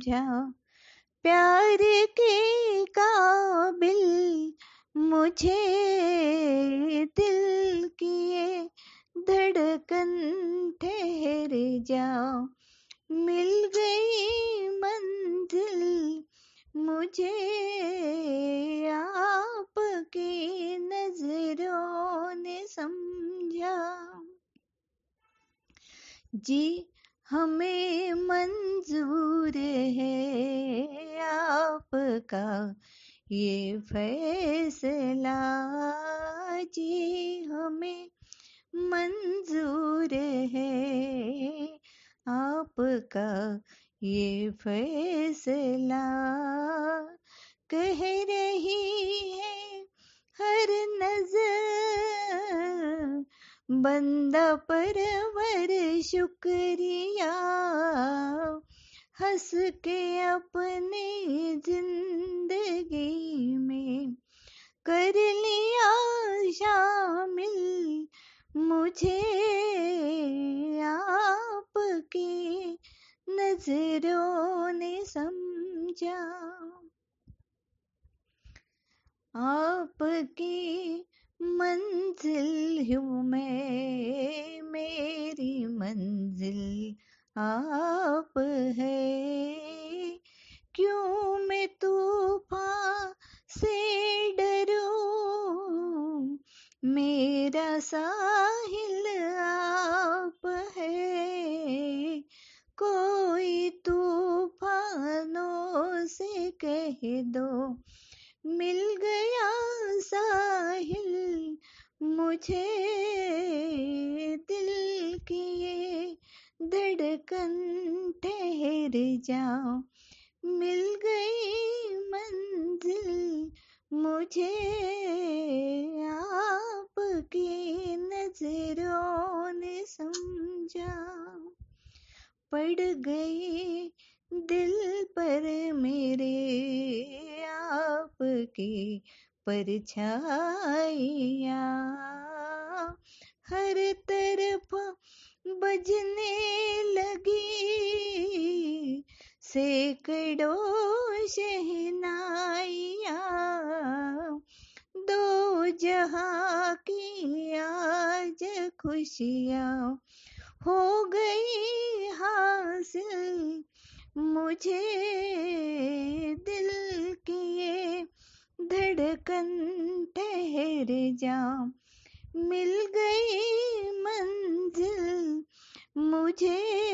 समझा। प्यार के काबिल मुझे दिल किए धड़कन ठहर जाओ मिल गई मंजिल मुझे आपकी नज़रों ने समझा। जी हमें मंजूर आपका ये फैसला जी हमें मंजूर है। आपका ये फैसला कह रही है, हर नज़र बंदा परवर शुक्रिया। हंस के अपने ज़िंदगी में कर लिया शामिल। मुझे आपकी नज़रों ने समझा। आपकी मंजिल हूँ मैं मेरी मंजिल है क्यों मैं तूफ़ान से डरूं? मेरा साहिल आप है। कोई तूफानों से कह दो। मिल गया साहिल मुझे। दिल की ये धड़कन ठहर जाओ। मिल गई मंजिल मुझे आपकी नज़रों ने समझा। पड़ गई दिल पर मेरे आपकी परछाइया। हर तरफ़ बजने सैकड़ों शहनाइया, दो जहाँ की आज खुशियाँ हो गई हासिल। मुझे दिल की ये धड़कन ठहर जा। मिल गई मंजिल, मुझे